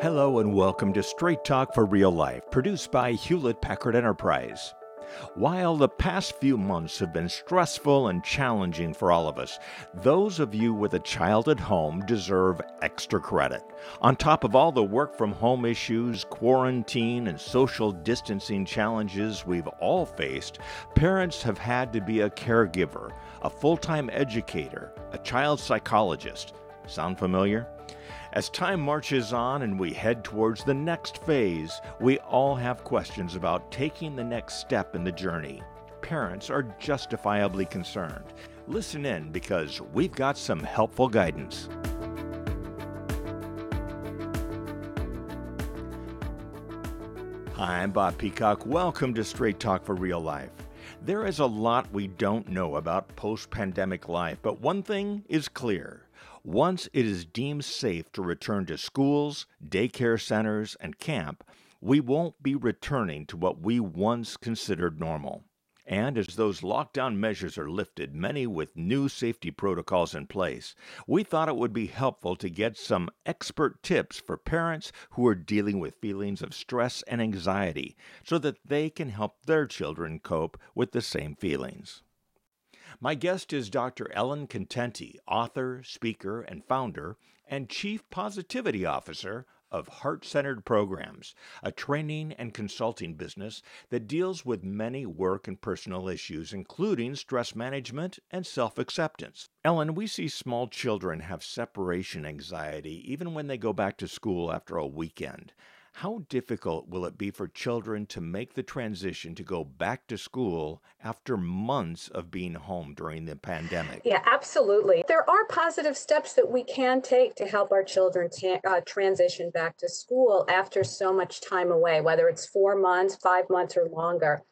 Hello and welcome to Straight Talk for Real Life, produced by Hewlett Packard Enterprise. While the past few months have been stressful and challenging for all of us, those of you with a child at home deserve extra credit. On top of all the work from home issues, quarantine, and social distancing challenges we've all faced, parents have had to be a caregiver, a full time educator, a child psychologist. Sound familiar? As time marches on and we head towards the next phase, we all have questions about taking the next step in the journey. Parents are justifiably concerned. Listen in because we've got some helpful guidance. Hi, I'm Bob Peacock. Welcome to Straight Talk for Real Life. There is a lot we don't know about post pandemic life, but one thing is clear once it is deemed safe to return to schools, daycare centers, and camp, we won't be returning to what we once considered normal. And as those lockdown measures are lifted, many with new safety protocols in place, we thought it would be helpful to get some expert tips for parents who are dealing with feelings of stress and anxiety so that they can help their children cope with the same feelings. My guest is Dr. Ellen Contenti, author, speaker, and founder, and Chief Positivity Officer of Heart Centered Programs, a training and consulting business that deals with many work and personal issues, including stress management and self acceptance. Ellen, we see small children have separation anxiety even when they go back to school after a weekend. How difficult will it be for children to make the transition to go back to school after months of being home during the pandemic? Yeah, absolutely. There are positive steps that we can take to help our children ta- uh, transition back to school after so much time away, whether it's four months, five months, or longer.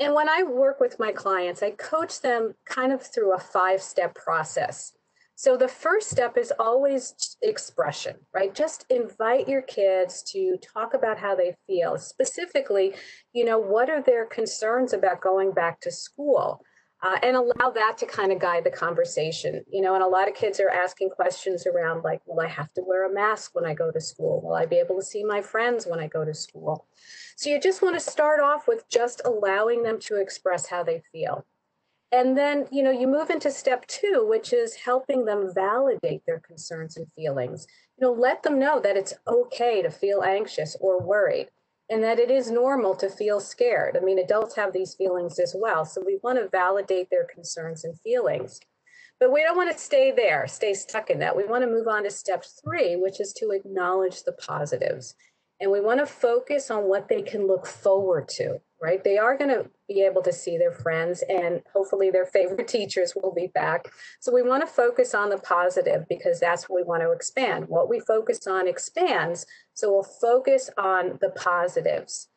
And when I work with my clients, I coach them kind of through a five step process. So the first step is always expression, right? Just invite your kids to talk about how they feel. Specifically, you know, what are their concerns about going back to school? Uh, and allow that to kind of guide the conversation. You know, and a lot of kids are asking questions around like, will I have to wear a mask when I go to school? Will I be able to see my friends when I go to school? So you just want to start off with just allowing them to express how they feel. And then, you know, you move into step two, which is helping them validate their concerns and feelings. You know, let them know that it's okay to feel anxious or worried and that it is normal to feel scared. I mean, adults have these feelings as well. So we want to validate their concerns and feelings. But we don't want to stay there, stay stuck in that. We want to move on to step three, which is to acknowledge the positives. And we want to focus on what they can look forward to right? They are going to be able to see their friends and hopefully their favorite teachers will be back. So we want to focus on the positive because that's what we want to expand. What we focus on expands. So we'll focus on the positives.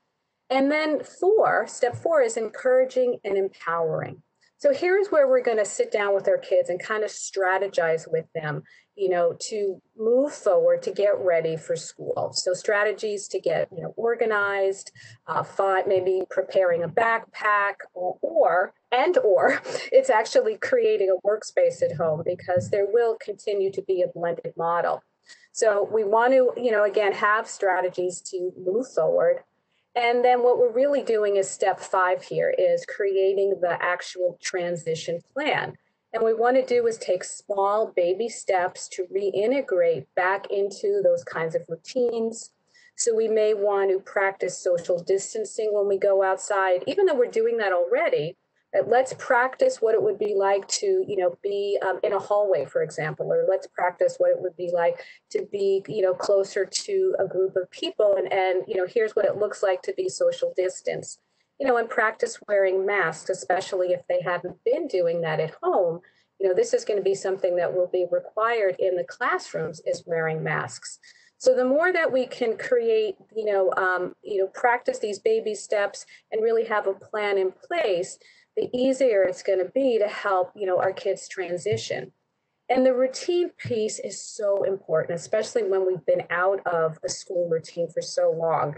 And then four, step four is encouraging and empowering. So here's where we're going to sit down with our kids and kind of strategize with them, you know, to move forward to get ready for school. So strategies to get, you know, organized, uh, find, maybe preparing a backpack or, or and or it's actually creating a workspace at home because there will continue to be a blended model. So we want to, you know, again, have strategies to move forward and then what we're really doing is step five here is creating the actual transition plan. And what we want to do is take small baby steps to reintegrate back into those kinds of routines. So we may want to practice social distancing when we go outside, even though we're doing that already let's practice what it would be like to you know be um, in a hallway for example or let's practice what it would be like to be you know closer to a group of people and and you know here's what it looks like to be social distance you know and practice wearing masks especially if they haven't been doing that at home you know this is going to be something that will be required in the classrooms is wearing masks. So the more that we can create, you know, um, you know, practice these baby steps and really have a plan in place, the easier it's going to be to help you know our kids transition. And the routine piece is so important especially when we've been out of a school routine for so long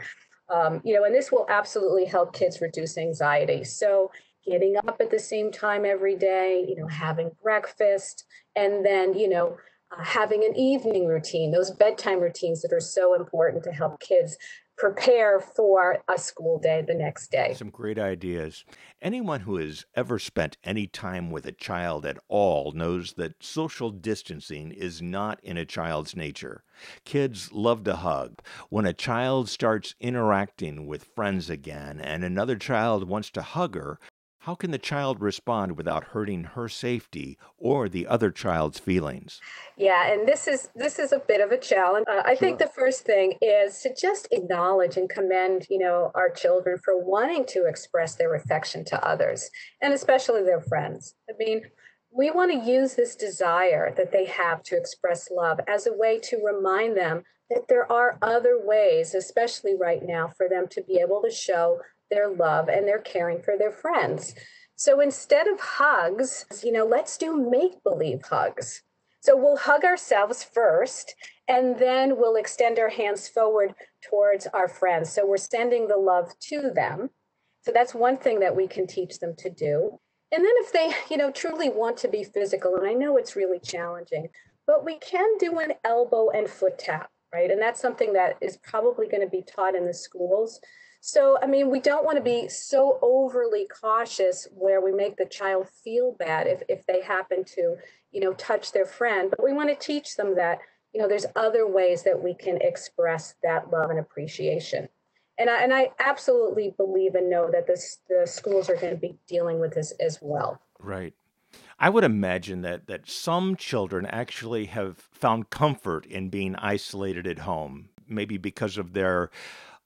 um, you know and this will absolutely help kids reduce anxiety. So getting up at the same time every day you know having breakfast and then you know uh, having an evening routine, those bedtime routines that are so important to help kids prepare for a school day the next day. Some great ideas. Anyone who has ever spent any time with a child at all knows that social distancing is not in a child's nature. Kids love to hug. When a child starts interacting with friends again and another child wants to hug her, how can the child respond without hurting her safety or the other child's feelings? Yeah, and this is this is a bit of a challenge. Uh, I sure. think the first thing is to just acknowledge and commend, you know, our children for wanting to express their affection to others, and especially their friends. I mean, we want to use this desire that they have to express love as a way to remind them that there are other ways, especially right now, for them to be able to show their love and their caring for their friends. So instead of hugs, you know, let's do make believe hugs. So we'll hug ourselves first, and then we'll extend our hands forward towards our friends. So we're sending the love to them. So that's one thing that we can teach them to do. And then if they, you know, truly want to be physical, and I know it's really challenging, but we can do an elbow and foot tap, right? And that's something that is probably going to be taught in the schools. So, I mean, we don't want to be so overly cautious where we make the child feel bad if, if they happen to, you know, touch their friend, but we want to teach them that, you know, there's other ways that we can express that love and appreciation. And I, and I absolutely believe and know that this, the schools are going to be dealing with this as well. Right. I would imagine that that some children actually have found comfort in being isolated at home, maybe because of their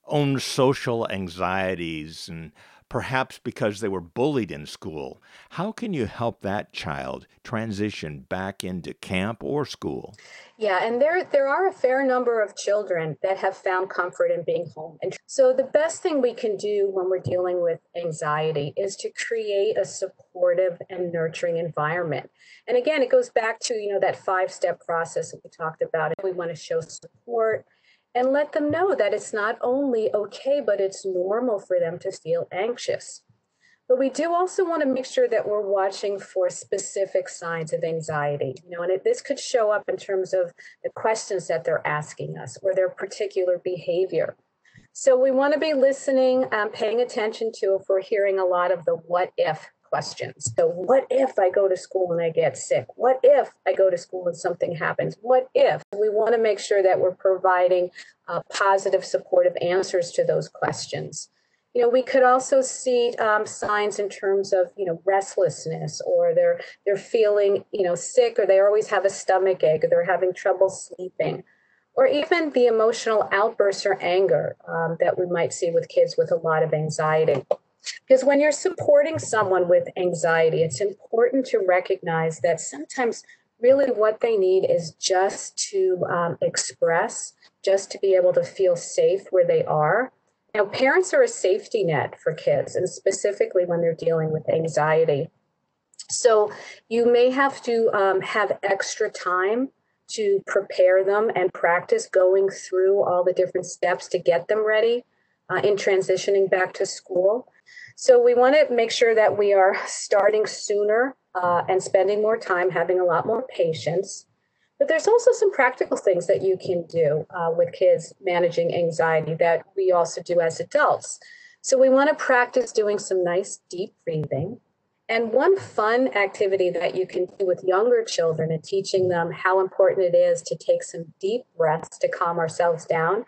own social anxieties and perhaps because they were bullied in school. How can you help that child transition back into camp or school? Yeah, and there there are a fair number of children that have found comfort in being home. And so the best thing we can do when we're dealing with anxiety is to create a supportive and nurturing environment. And again, it goes back to, you know, that five-step process that we talked about. We want to show support, and let them know that it's not only okay, but it's normal for them to feel anxious. But we do also want to make sure that we're watching for specific signs of anxiety. You know, and it, this could show up in terms of the questions that they're asking us or their particular behavior. So we want to be listening, um, paying attention to if we're hearing a lot of the what if questions. So, what if I go to school and I get sick? What if I go to school and something happens? What if? We want to make sure that we're providing uh, positive, supportive answers to those questions. You know, we could also see um, signs in terms of you know restlessness, or they're they're feeling you know sick, or they always have a stomach ache, or they're having trouble sleeping or even the emotional outbursts or anger um, that we might see with kids with a lot of anxiety. Because when you're supporting someone with anxiety, it's important to recognize that sometimes really what they need is just to um, express, just to be able to feel safe where they are. Now, parents are a safety net for kids, and specifically when they're dealing with anxiety. So, you may have to um, have extra time to prepare them and practice going through all the different steps to get them ready uh, in transitioning back to school. So we want to make sure that we are starting sooner uh, and spending more time, having a lot more patience. But there's also some practical things that you can do uh, with kids managing anxiety that we also do as adults. So we want to practice doing some nice deep breathing. And one fun activity that you can do with younger children and teaching them how important it is to take some deep breaths to calm ourselves down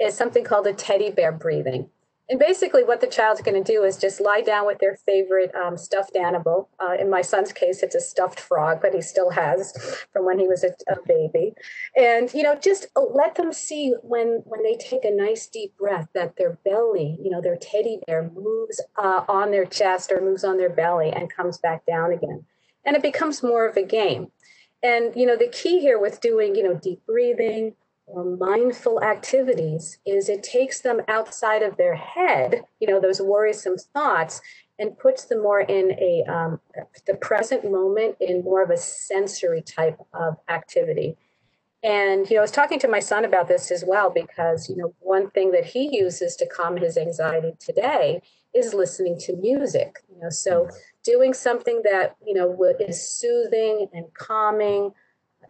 is something called a teddy bear breathing. And basically, what the child's going to do is just lie down with their favorite um, stuffed animal. Uh, in my son's case, it's a stuffed frog, but he still has from when he was a, a baby. And you know, just let them see when when they take a nice deep breath that their belly, you know, their teddy bear moves uh, on their chest or moves on their belly and comes back down again, and it becomes more of a game. And you know, the key here with doing you know deep breathing or mindful activities is it takes them outside of their head, you know, those worrisome thoughts, and puts them more in a um, the present moment in more of a sensory type of activity. And you know, I was talking to my son about this as well because you know one thing that he uses to calm his anxiety today is listening to music. You know, so doing something that you know is soothing and calming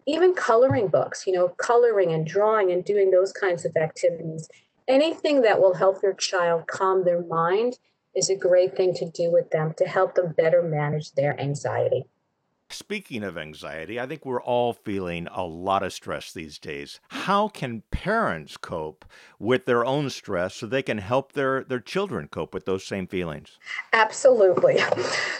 even coloring books, you know, coloring and drawing and doing those kinds of activities. Anything that will help your child calm their mind is a great thing to do with them to help them better manage their anxiety. Speaking of anxiety, I think we're all feeling a lot of stress these days. How can parents cope with their own stress so they can help their, their children cope with those same feelings? Absolutely.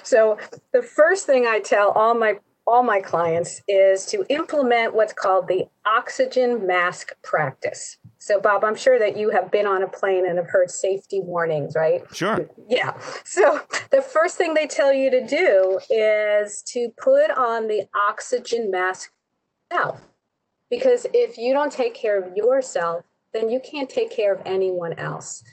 So, the first thing I tell all my all my clients is to implement what's called the oxygen mask practice. So, Bob, I'm sure that you have been on a plane and have heard safety warnings, right? Sure. Yeah. So, the first thing they tell you to do is to put on the oxygen mask yourself. Because if you don't take care of yourself, then you can't take care of anyone else.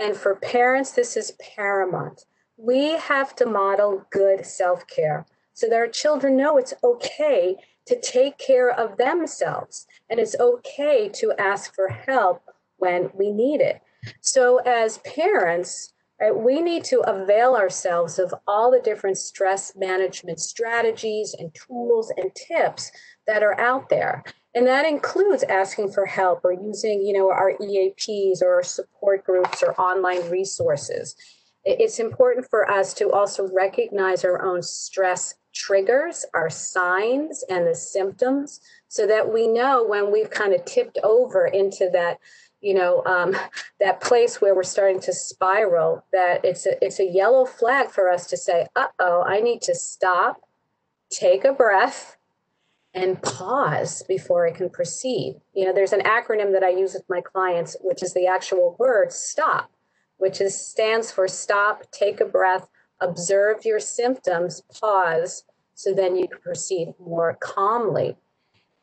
And for parents, this is paramount. We have to model good self care so that our children know it's okay to take care of themselves and it's okay to ask for help when we need it. So, as parents, right, we need to avail ourselves of all the different stress management strategies and tools and tips that are out there. And that includes asking for help or using, you know, our EAPs or our support groups or online resources. It's important for us to also recognize our own stress triggers, our signs, and the symptoms so that we know when we've kind of tipped over into that you know um, that place where we're starting to spiral that it's a it's a yellow flag for us to say uh-oh i need to stop take a breath and pause before i can proceed. You know there's an acronym that i use with my clients which is the actual word stop which is stands for stop take a breath observe your symptoms, pause, so then you can proceed more calmly.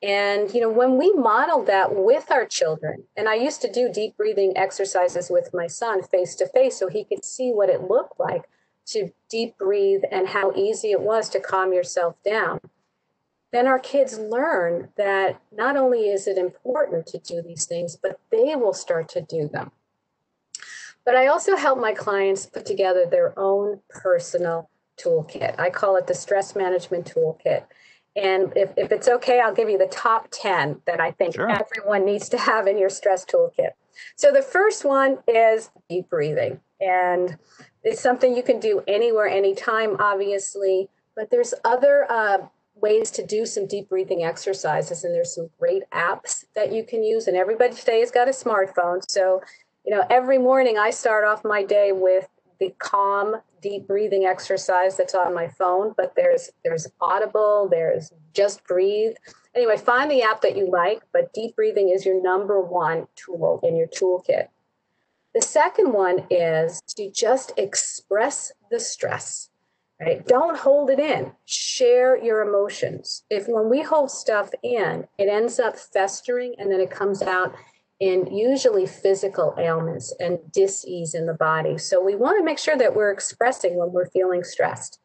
And, you know, when we model that with our children, and I used to do deep breathing exercises with my son face to face so he could see what it looked like to deep breathe and how easy it was to calm yourself down. Then our kids learn that not only is it important to do these things, but they will start to do them. But I also help my clients put together their own personal toolkit. I call it the stress management toolkit. And if, if it's okay, I'll give you the top 10 that I think sure. everyone needs to have in your stress toolkit. So the first one is deep breathing. And it's something you can do anywhere, anytime, obviously. But there's other uh, ways to do some deep breathing exercises. And there's some great apps that you can use. And everybody today has got a smartphone. So you know, every morning I start off my day with the calm, deep breathing exercise that's on my phone. But there's there's Audible, there's Just Breathe. Anyway, find the app that you like, but deep breathing is your number one tool in your toolkit. The second one is to just express the stress. Right? Don't hold it in. Share your emotions. If when we hold stuff in, it ends up festering and then it comes out in usually physical ailments and dis-ease in the body. So we want to make sure that we're expressing when we're feeling stressed.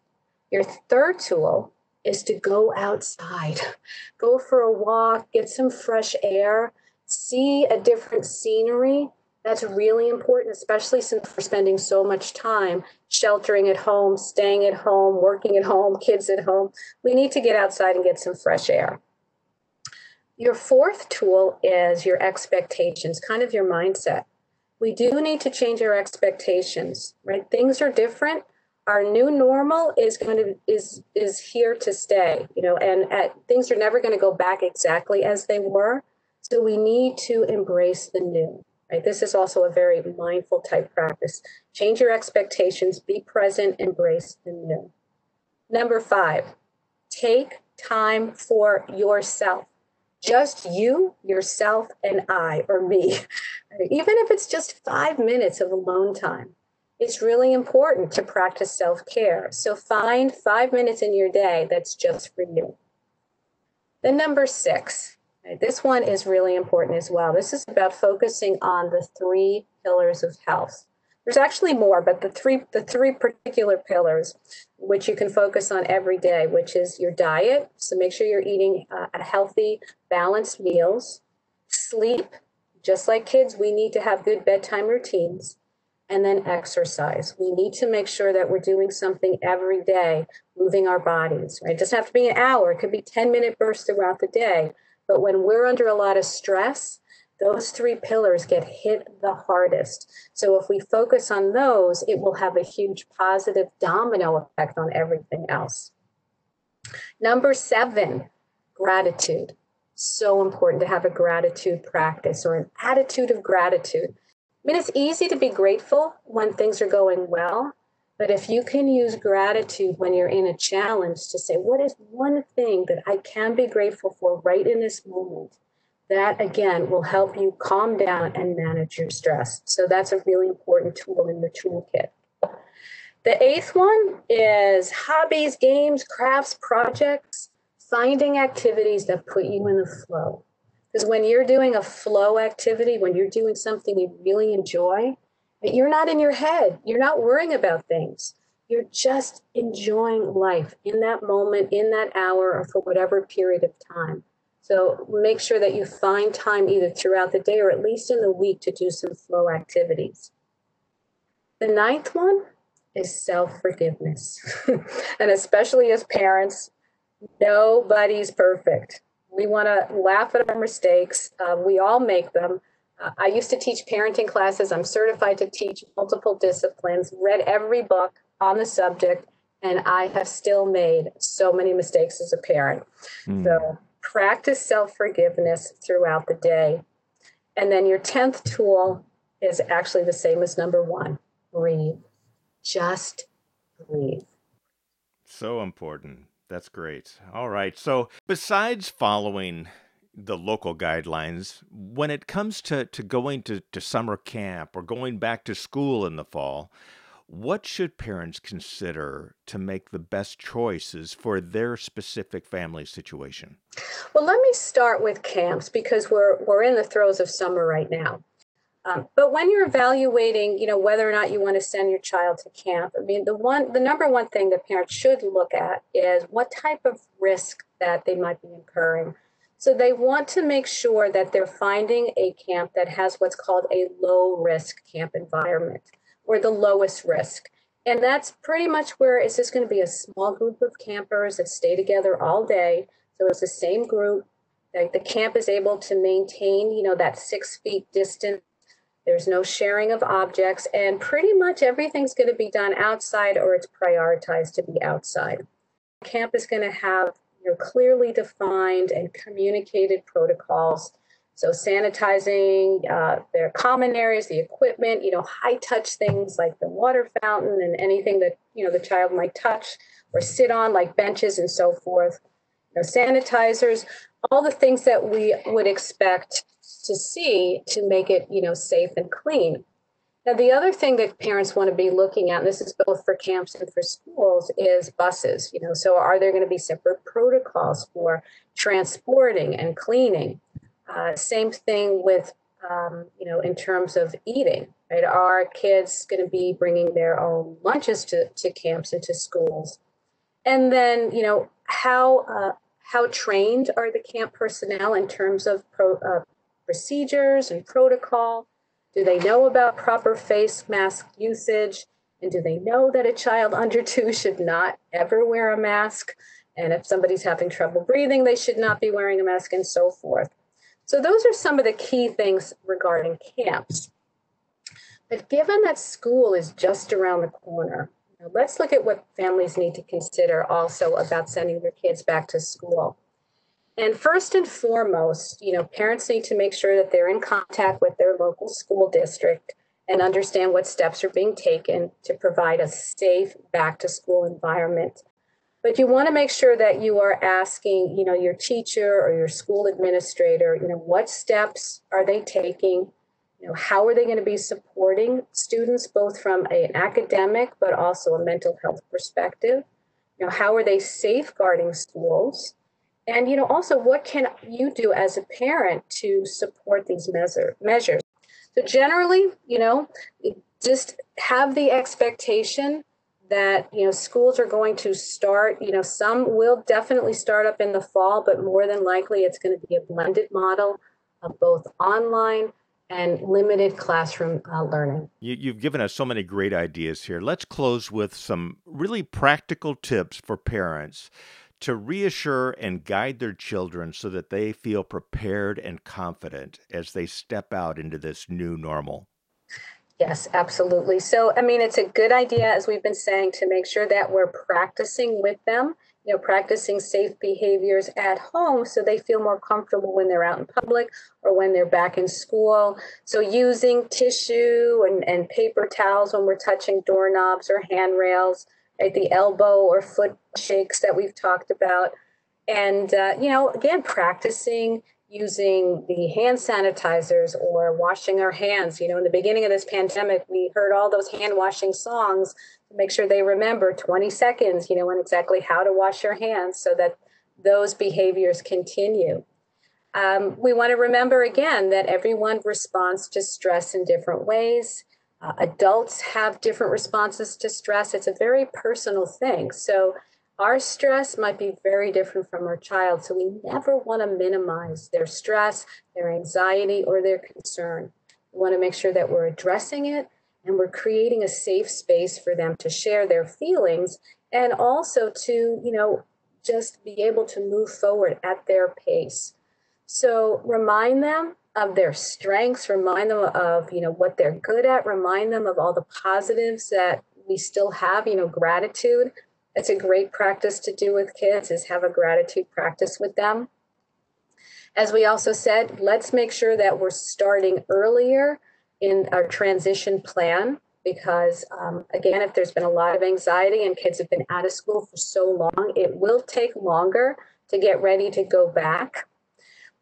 Your third tool is to go outside. Go for a walk, get some fresh air, see a different scenery. That's really important, especially since we're spending so much time sheltering at home, staying at home, working at home, kids at home. We need to get outside and get some fresh air. Your fourth tool is your expectations, kind of your mindset. We do need to change our expectations, right? Things are different. Our new normal is going to is is here to stay, you know, and at, things are never going to go back exactly as they were. So we need to embrace the new. Right? This is also a very mindful type practice. Change your expectations, be present, embrace the new. Number 5, take time for yourself just you, yourself, and I, or me, even if it's just five minutes of alone time. It's really important to practice self care. So find five minutes in your day that's just for you. Then, number six, this one is really important as well. This is about focusing on the three pillars of health there's actually more, but the three the three particular pillars which you can focus on every day, which is your diet. So make sure you're eating uh, a healthy, balanced meals. Sleep, just like kids, we need to have good bedtime routines. and then exercise. We need to make sure that we're doing something every day, moving our bodies, right? It doesn't have to be an hour, it could be 10 minute bursts throughout the day. But when we're under a lot of stress, those three pillars get hit the hardest. So if we focus on those, it will have a huge positive domino effect on everything else. Number seven, gratitude. So important to have a gratitude practice or an attitude of gratitude. I mean, it's easy to be grateful when things are going well, but if you can use gratitude when you're in a challenge to say, what is one thing that I can be grateful for right in this moment? That again will help you calm down and manage your stress. So that's a really important tool in the toolkit. The eighth one is hobbies, games, crafts, projects, finding activities that put you in the flow. Because when you're doing a flow activity, when you're doing something you really enjoy, you're not in your head. You're not worrying about things. You're just enjoying life in that moment, in that hour, or for whatever period of time. So make sure that you find time either throughout the day or at least in the week to do some flow activities. The ninth one is self forgiveness. and especially as parents, nobody's perfect. We want to laugh at our mistakes. Uh, we all make them. Uh, I used to teach parenting classes. I'm certified to teach multiple disciplines, read every book on the subject, and I have still made so many mistakes as a parent. Mm. So practice self forgiveness throughout the day. And then your 10th tool is actually the same as number one breathe. Just breathe. So important. That's great. All right. So, besides following the local guidelines, when it comes to, to going to, to summer camp or going back to school in the fall, what should parents consider to make the best choices for their specific family situation? Well, let me start with camps because we're we're in the throes of summer right now. Um, but when you're evaluating, you know, whether or not you want to send your child to camp, I mean, the one, the number one thing that parents should look at is what type of risk that they might be incurring. So they want to make sure that they're finding a camp that has what's called a low risk camp environment or the lowest risk. And that's pretty much where it's just going to be a small group of campers that stay together all day. So it's the same group. Like the camp is able to maintain, you know, that six feet distance there's no sharing of objects, and pretty much everything's going to be done outside or it's prioritized to be outside. Camp is going to have you know, clearly defined and communicated protocols. So sanitizing uh, their common areas, the equipment, you know, high touch things like the water fountain and anything that you know the child might touch or sit on, like benches and so forth. You know, sanitizers, all the things that we would expect to see to make it, you know, safe and clean. Now, the other thing that parents want to be looking at, and this is both for camps and for schools, is buses. You know, so are there going to be separate protocols for transporting and cleaning? Uh, same thing with, um, you know, in terms of eating. Right? Are kids going to be bringing their own lunches to, to camps and to schools? And then, you know, how uh, how trained are the camp personnel in terms of pro, uh, procedures and protocol? Do they know about proper face mask usage? And do they know that a child under two should not ever wear a mask? And if somebody's having trouble breathing, they should not be wearing a mask and so forth. So, those are some of the key things regarding camps. But given that school is just around the corner, let's look at what families need to consider also about sending their kids back to school. And first and foremost, you know, parents need to make sure that they're in contact with their local school district and understand what steps are being taken to provide a safe back to school environment. But you want to make sure that you are asking, you know, your teacher or your school administrator, you know, what steps are they taking? You know, how are they going to be supporting students both from an academic but also a mental health perspective? You know, how are they safeguarding schools? And you know, also, what can you do as a parent to support these measure, measures? So generally, you know, just have the expectation that you know schools are going to start. You know, some will definitely start up in the fall, but more than likely, it's going to be a blended model of both online and limited classroom uh, learning. You, have given us so many great ideas here. Let's close with some really practical tips for parents to reassure and guide their children so that they feel prepared and confident as they step out into this new normal. Yes, absolutely. So, I mean, it's a good idea, as we've been saying, to make sure that we're practicing with them, you know, practicing safe behaviors at home so they feel more comfortable when they're out in public or when they're back in school. So, using tissue and, and paper towels when we're touching doorknobs or handrails, right? The elbow or foot shakes that we've talked about. And, uh, you know, again, practicing using the hand sanitizers or washing our hands. You know, in the beginning of this pandemic, we heard all those hand washing songs to make sure they remember 20 seconds, you know, and exactly how to wash your hands so that those behaviors continue. Um, we want to remember again that everyone responds to stress in different ways. Uh, adults have different responses to stress. It's a very personal thing. So, our stress might be very different from our child. So, we never want to minimize their stress, their anxiety, or their concern. We want to make sure that we're addressing it and we're creating a safe space for them to share their feelings and also to, you know, just be able to move forward at their pace. So, remind them of their strengths, remind them of, you know, what they're good at, remind them of all the positives that we still have, you know, gratitude. It's a great practice to do with kids is have a gratitude practice with them. As we also said, let's make sure that we're starting earlier in our transition plan because um, again if there's been a lot of anxiety and kids have been out of school for so long it will take longer to get ready to go back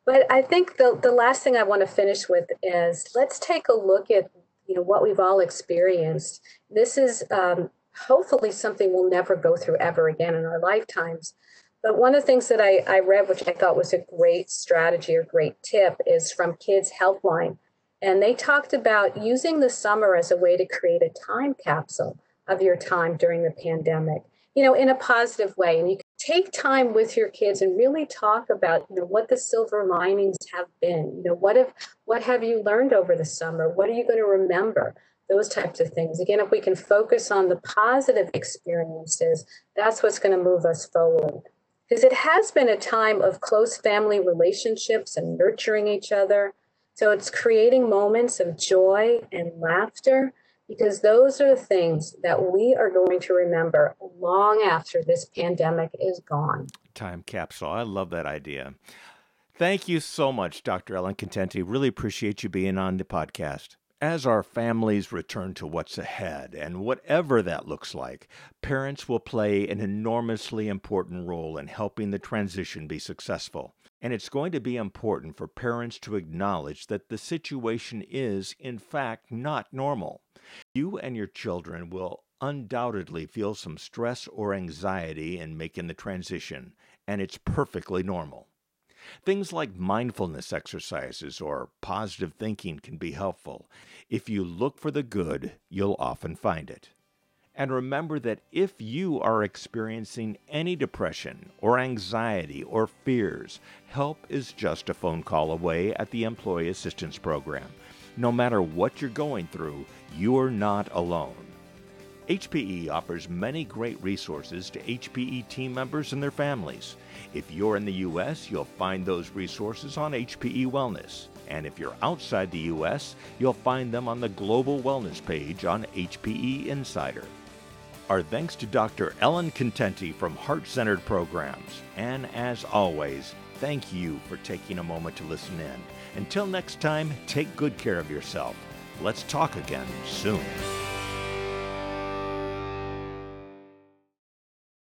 but I think the, the last thing I want to finish with is let's take a look at you know what we've all experienced. This is um, hopefully something we'll never go through ever again in our lifetimes. But one of the things that I, I read, which I thought was a great strategy or great tip, is from Kids Helpline. And they talked about using the summer as a way to create a time capsule of your time during the pandemic, you know, in a positive way. And you take time with your kids and really talk about you know what the silver linings have been you know what have what have you learned over the summer what are you going to remember those types of things again if we can focus on the positive experiences that's what's going to move us forward because it has been a time of close family relationships and nurturing each other so it's creating moments of joy and laughter because those are the things that we are going to remember long after this pandemic is gone. Time capsule. I love that idea. Thank you so much, Dr. Ellen Contenti. Really appreciate you being on the podcast. As our families return to what's ahead, and whatever that looks like, parents will play an enormously important role in helping the transition be successful. And it's going to be important for parents to acknowledge that the situation is, in fact, not normal. You and your children will undoubtedly feel some stress or anxiety in making the transition, and it's perfectly normal. Things like mindfulness exercises or positive thinking can be helpful. If you look for the good, you'll often find it. And remember that if you are experiencing any depression or anxiety or fears, help is just a phone call away at the Employee Assistance Program. No matter what you're going through, you're not alone. HPE offers many great resources to HPE team members and their families. If you're in the U.S., you'll find those resources on HPE Wellness. And if you're outside the U.S., you'll find them on the Global Wellness page on HPE Insider. Our thanks to Dr. Ellen Contenti from Heart Centered Programs. And as always, thank you for taking a moment to listen in. Until next time, take good care of yourself. Let's talk again soon.